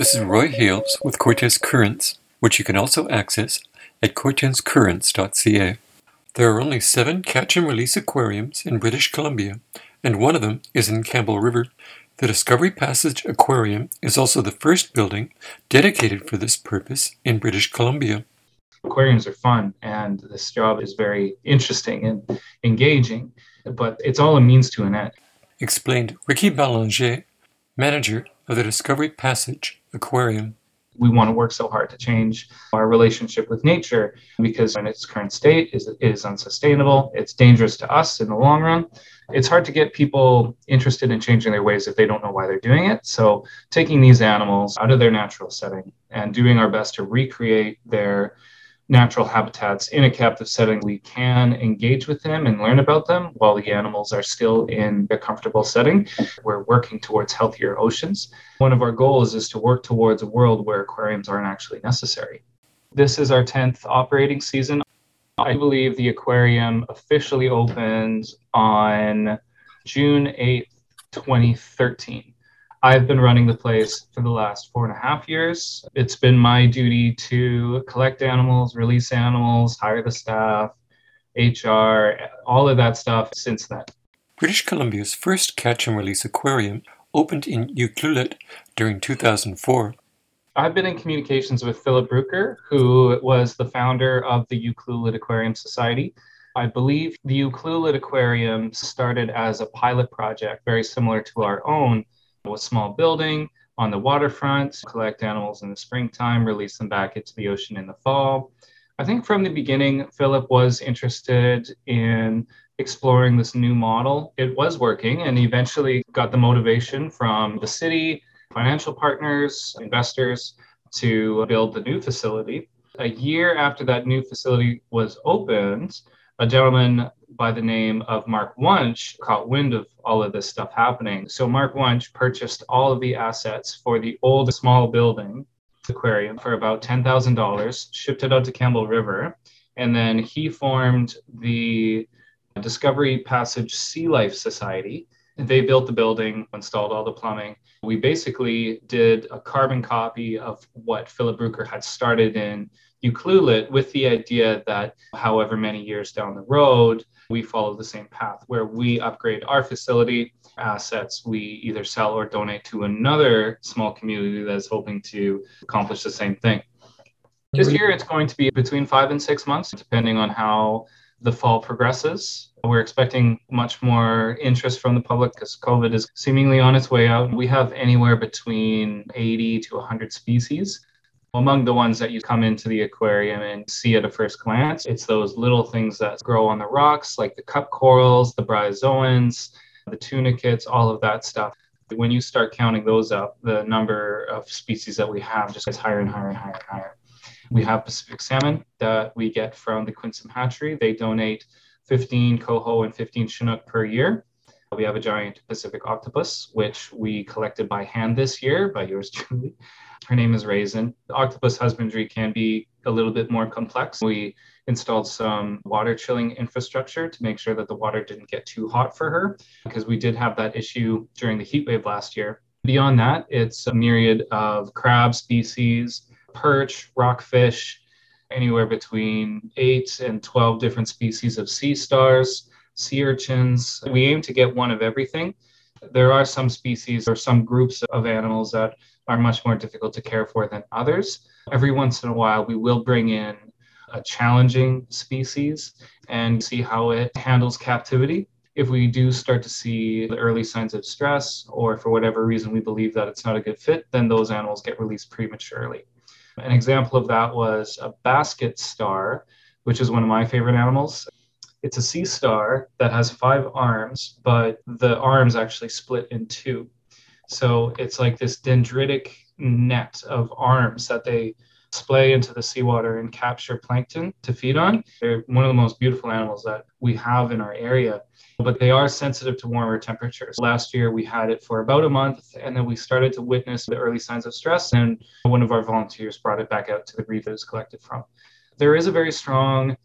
This is Roy Hales with Cortes Currents, which you can also access at cortescurrents.ca. There are only seven catch and release aquariums in British Columbia, and one of them is in Campbell River. The Discovery Passage Aquarium is also the first building dedicated for this purpose in British Columbia. Aquariums are fun, and this job is very interesting and engaging, but it's all a means to an end. Explained Ricky Belanger, manager of the Discovery Passage Aquarium. We want to work so hard to change our relationship with nature because in its current state is is unsustainable. It's dangerous to us in the long run. It's hard to get people interested in changing their ways if they don't know why they're doing it. So taking these animals out of their natural setting and doing our best to recreate their natural habitats in a captive setting, we can engage with them and learn about them while the animals are still in a comfortable setting. We're working towards healthier oceans. One of our goals is to work towards a world where aquariums aren't actually necessary. This is our 10th operating season. I believe the aquarium officially opened on June 8th, 2013. I've been running the place for the last four and a half years. It's been my duty to collect animals, release animals, hire the staff, HR, all of that stuff since then. British Columbia's first catch and release aquarium opened in Ucluelet during 2004. I've been in communications with Philip Bruecker, who was the founder of the Ucluelet Aquarium Society. I believe the Ucluelet Aquarium started as a pilot project, very similar to our own, a small building on the waterfront, collect animals in the springtime, release them back into the ocean in the fall. I think from the beginning, Philip was interested in exploring this new model. It was working and eventually got the motivation from the city, financial partners, investors to build the new facility. A year after that new facility was opened, a gentleman by the name of Mark Wunsch caught wind of all of this stuff happening. So Mark Wunsch purchased all of the assets for the old small building aquarium for about $10,000, shipped it out to Campbell River, and then he formed the Discovery Passage Sea Life Society. They built the building, installed all the plumbing. We basically did a carbon copy of what Philip Bruecker had started in Ucluelet with the idea that however many years down the road, we follow the same path where we upgrade our facility assets, we either sell or donate to another small community that's hoping to accomplish the same thing. This year, it's going to be between five and six months, depending on how the fall progresses. We're expecting much more interest from the public because COVID is seemingly on its way out. We have anywhere between 80 to 100 species among the ones that you come into the aquarium and see at a first glance, it's those little things that grow on the rocks, like the cup corals, the bryozoans, the tunicates, all of that stuff. When you start counting those up, the number of species that we have just gets higher and higher and higher and higher. We have Pacific salmon that we get from the Quinsam Hatchery. They donate 15 coho and 15 chinook per year. We have a giant Pacific octopus, which we collected by hand this year by yours truly. Her name is Raisin. Octopus husbandry can be a little bit more complex. We installed some water chilling infrastructure to make sure that the water didn't get too hot for her because we did have that issue during the heat wave last year. Beyond that, it's a myriad of crab species, perch, rockfish, anywhere between 8 and 12 different species of sea stars, sea urchins. We aim to get one of everything. There are some species or some groups of animals that are much more difficult to care for than others. Every once in a while, we will bring in a challenging species and see how it handles captivity. If we do start to see the early signs of stress, or for whatever reason we believe that it's not a good fit, then those animals get released prematurely. An example of that was a basket star, which is one of my favorite animals. It's a sea star that has five arms, but the arms actually split in two. So it's like this dendritic net of arms that they splay into the seawater and capture plankton to feed on. They're one of the most beautiful animals that we have in our area, but they are sensitive to warmer temperatures. Last year, we had it for about a month, and then we started to witness the early signs of stress, and one of our volunteers brought it back out to the reef it was collected from. There is a very strong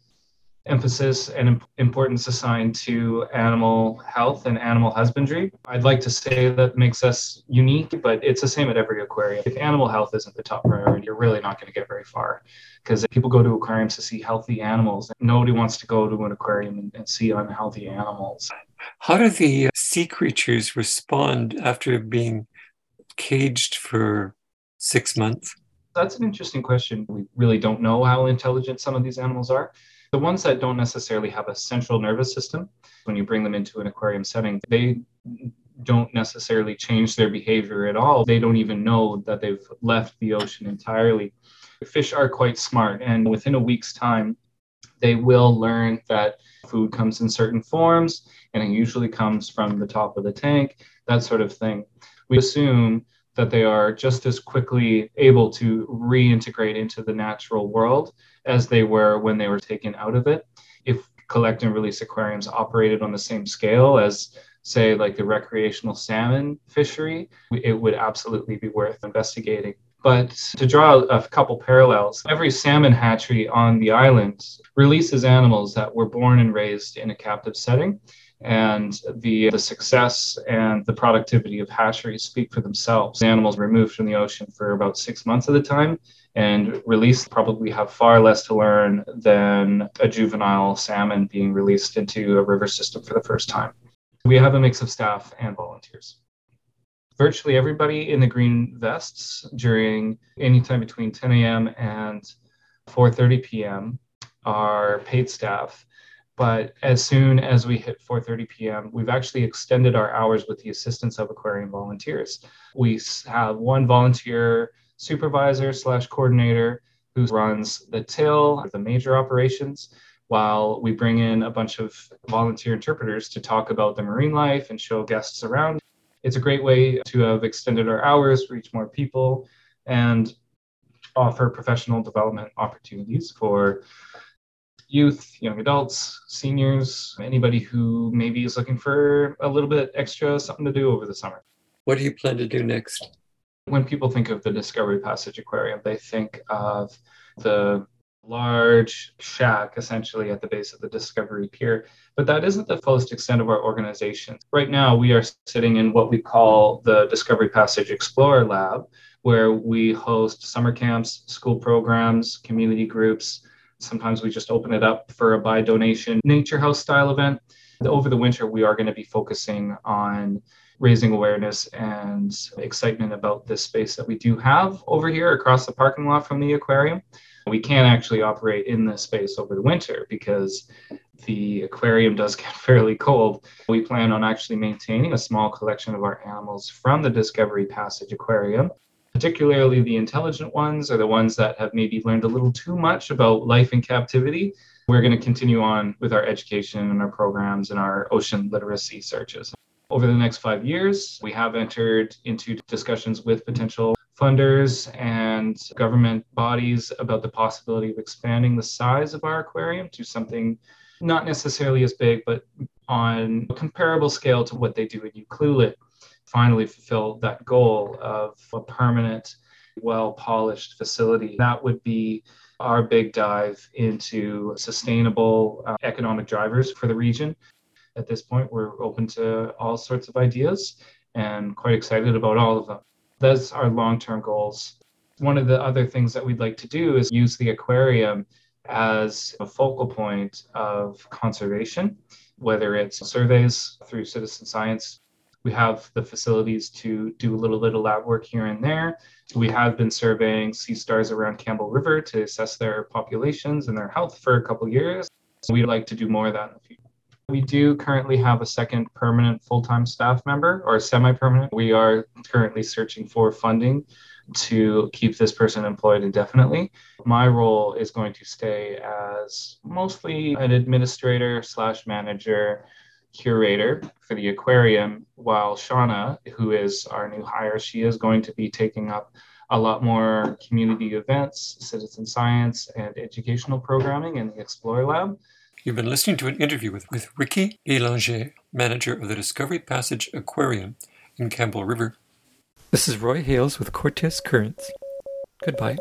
emphasis and importance assigned to animal health and animal husbandry. I'd like to say that makes us unique, but it's the same at every aquarium. If animal health isn't the top priority, you're really not going to get very far because people go to aquariums to see healthy animals. Nobody wants to go to an aquarium and, and see unhealthy animals. How do the uh, sea creatures respond after being caged for six months? That's an interesting question. We really don't know how intelligent some of these animals are. The ones that don't necessarily have a central nervous system, when you bring them into an aquarium setting, they don't necessarily change their behavior at all. They don't even know that they've left the ocean entirely. Fish are quite smart, and within a week's time, they will learn that food comes in certain forms and it usually comes from the top of the tank, that sort of thing. We assume that they are just as quickly able to reintegrate into the natural world as they were when they were taken out of it. If collect and release aquariums operated on the same scale as, say, like the recreational salmon fishery, it would absolutely be worth investigating. But to draw a couple parallels, every salmon hatchery on the island releases animals that were born and raised in a captive setting and the the success and the productivity of hatcheries speak for themselves. Animals removed from the ocean for about six months at a time and released probably have far less to learn than a juvenile salmon being released into a river system for the first time. We have a mix of staff and volunteers. Virtually everybody in the green vests during any time between 10 a.m. and 4:30 p.m. are paid staff but as soon as we hit 4:30 p.m., we've actually extended our hours with the assistance of aquarium volunteers. We have one volunteer supervisor slash coordinator who runs the till, the major operations, while we bring in a bunch of volunteer interpreters to talk about the marine life and show guests around. It's a great way to have extended our hours, reach more people, and offer professional development opportunities for youth, young adults, seniors, anybody who maybe is looking for a little bit extra something to do over the summer. What do you plan to do next? When people think of the Discovery Passage Aquarium, they think of the large shack essentially at the base of the Discovery Pier. But that isn't the fullest extent of our organization. Right now, we are sitting in what we call the Discovery Passage Explorer Lab, where we host summer camps, school programs, community groups, Sometimes we just open it up for a by donation nature house style event. Over the winter, we are going to be focusing on raising awareness and excitement about this space that we do have over here across the parking lot from the aquarium. We can't actually operate in this space over the winter because the aquarium does get fairly cold. We plan on actually maintaining a small collection of our animals from the Discovery Passage Aquarium particularly the intelligent ones or the ones that have maybe learned a little too much about life in captivity. We're going to continue on with our education and our programs and our ocean literacy searches. Over the next five years, we have entered into discussions with potential funders and government bodies about the possibility of expanding the size of our aquarium to something not necessarily as big, but on a comparable scale to what they do at Ucluelet finally fulfill that goal of a permanent, well polished facility. That would be our big dive into sustainable uh, economic drivers for the region. At this point, we're open to all sorts of ideas and quite excited about all of them. That's our long term goals. One of the other things that we'd like to do is use the aquarium as a focal point of conservation, whether it's surveys through citizen science we have the facilities to do a little bit of lab work here and there. We have been surveying sea stars around Campbell River to assess their populations and their health for a couple years. We'd like to do more of that in the. We do currently have a second permanent full time staff member or semi permanent. We are currently searching for funding to keep this person employed indefinitely. My role is going to stay as mostly an administrator slash manager curator for the aquarium, while Shauna, who is our new hire, she is going to be taking up a lot more community events, citizen science, and educational programming in the Explore Lab. You've been listening to an interview with, with Ricky Belanger, manager of the Discovery Passage Aquarium in Campbell River. This is Roy Hales with Cortes Currents. Goodbye.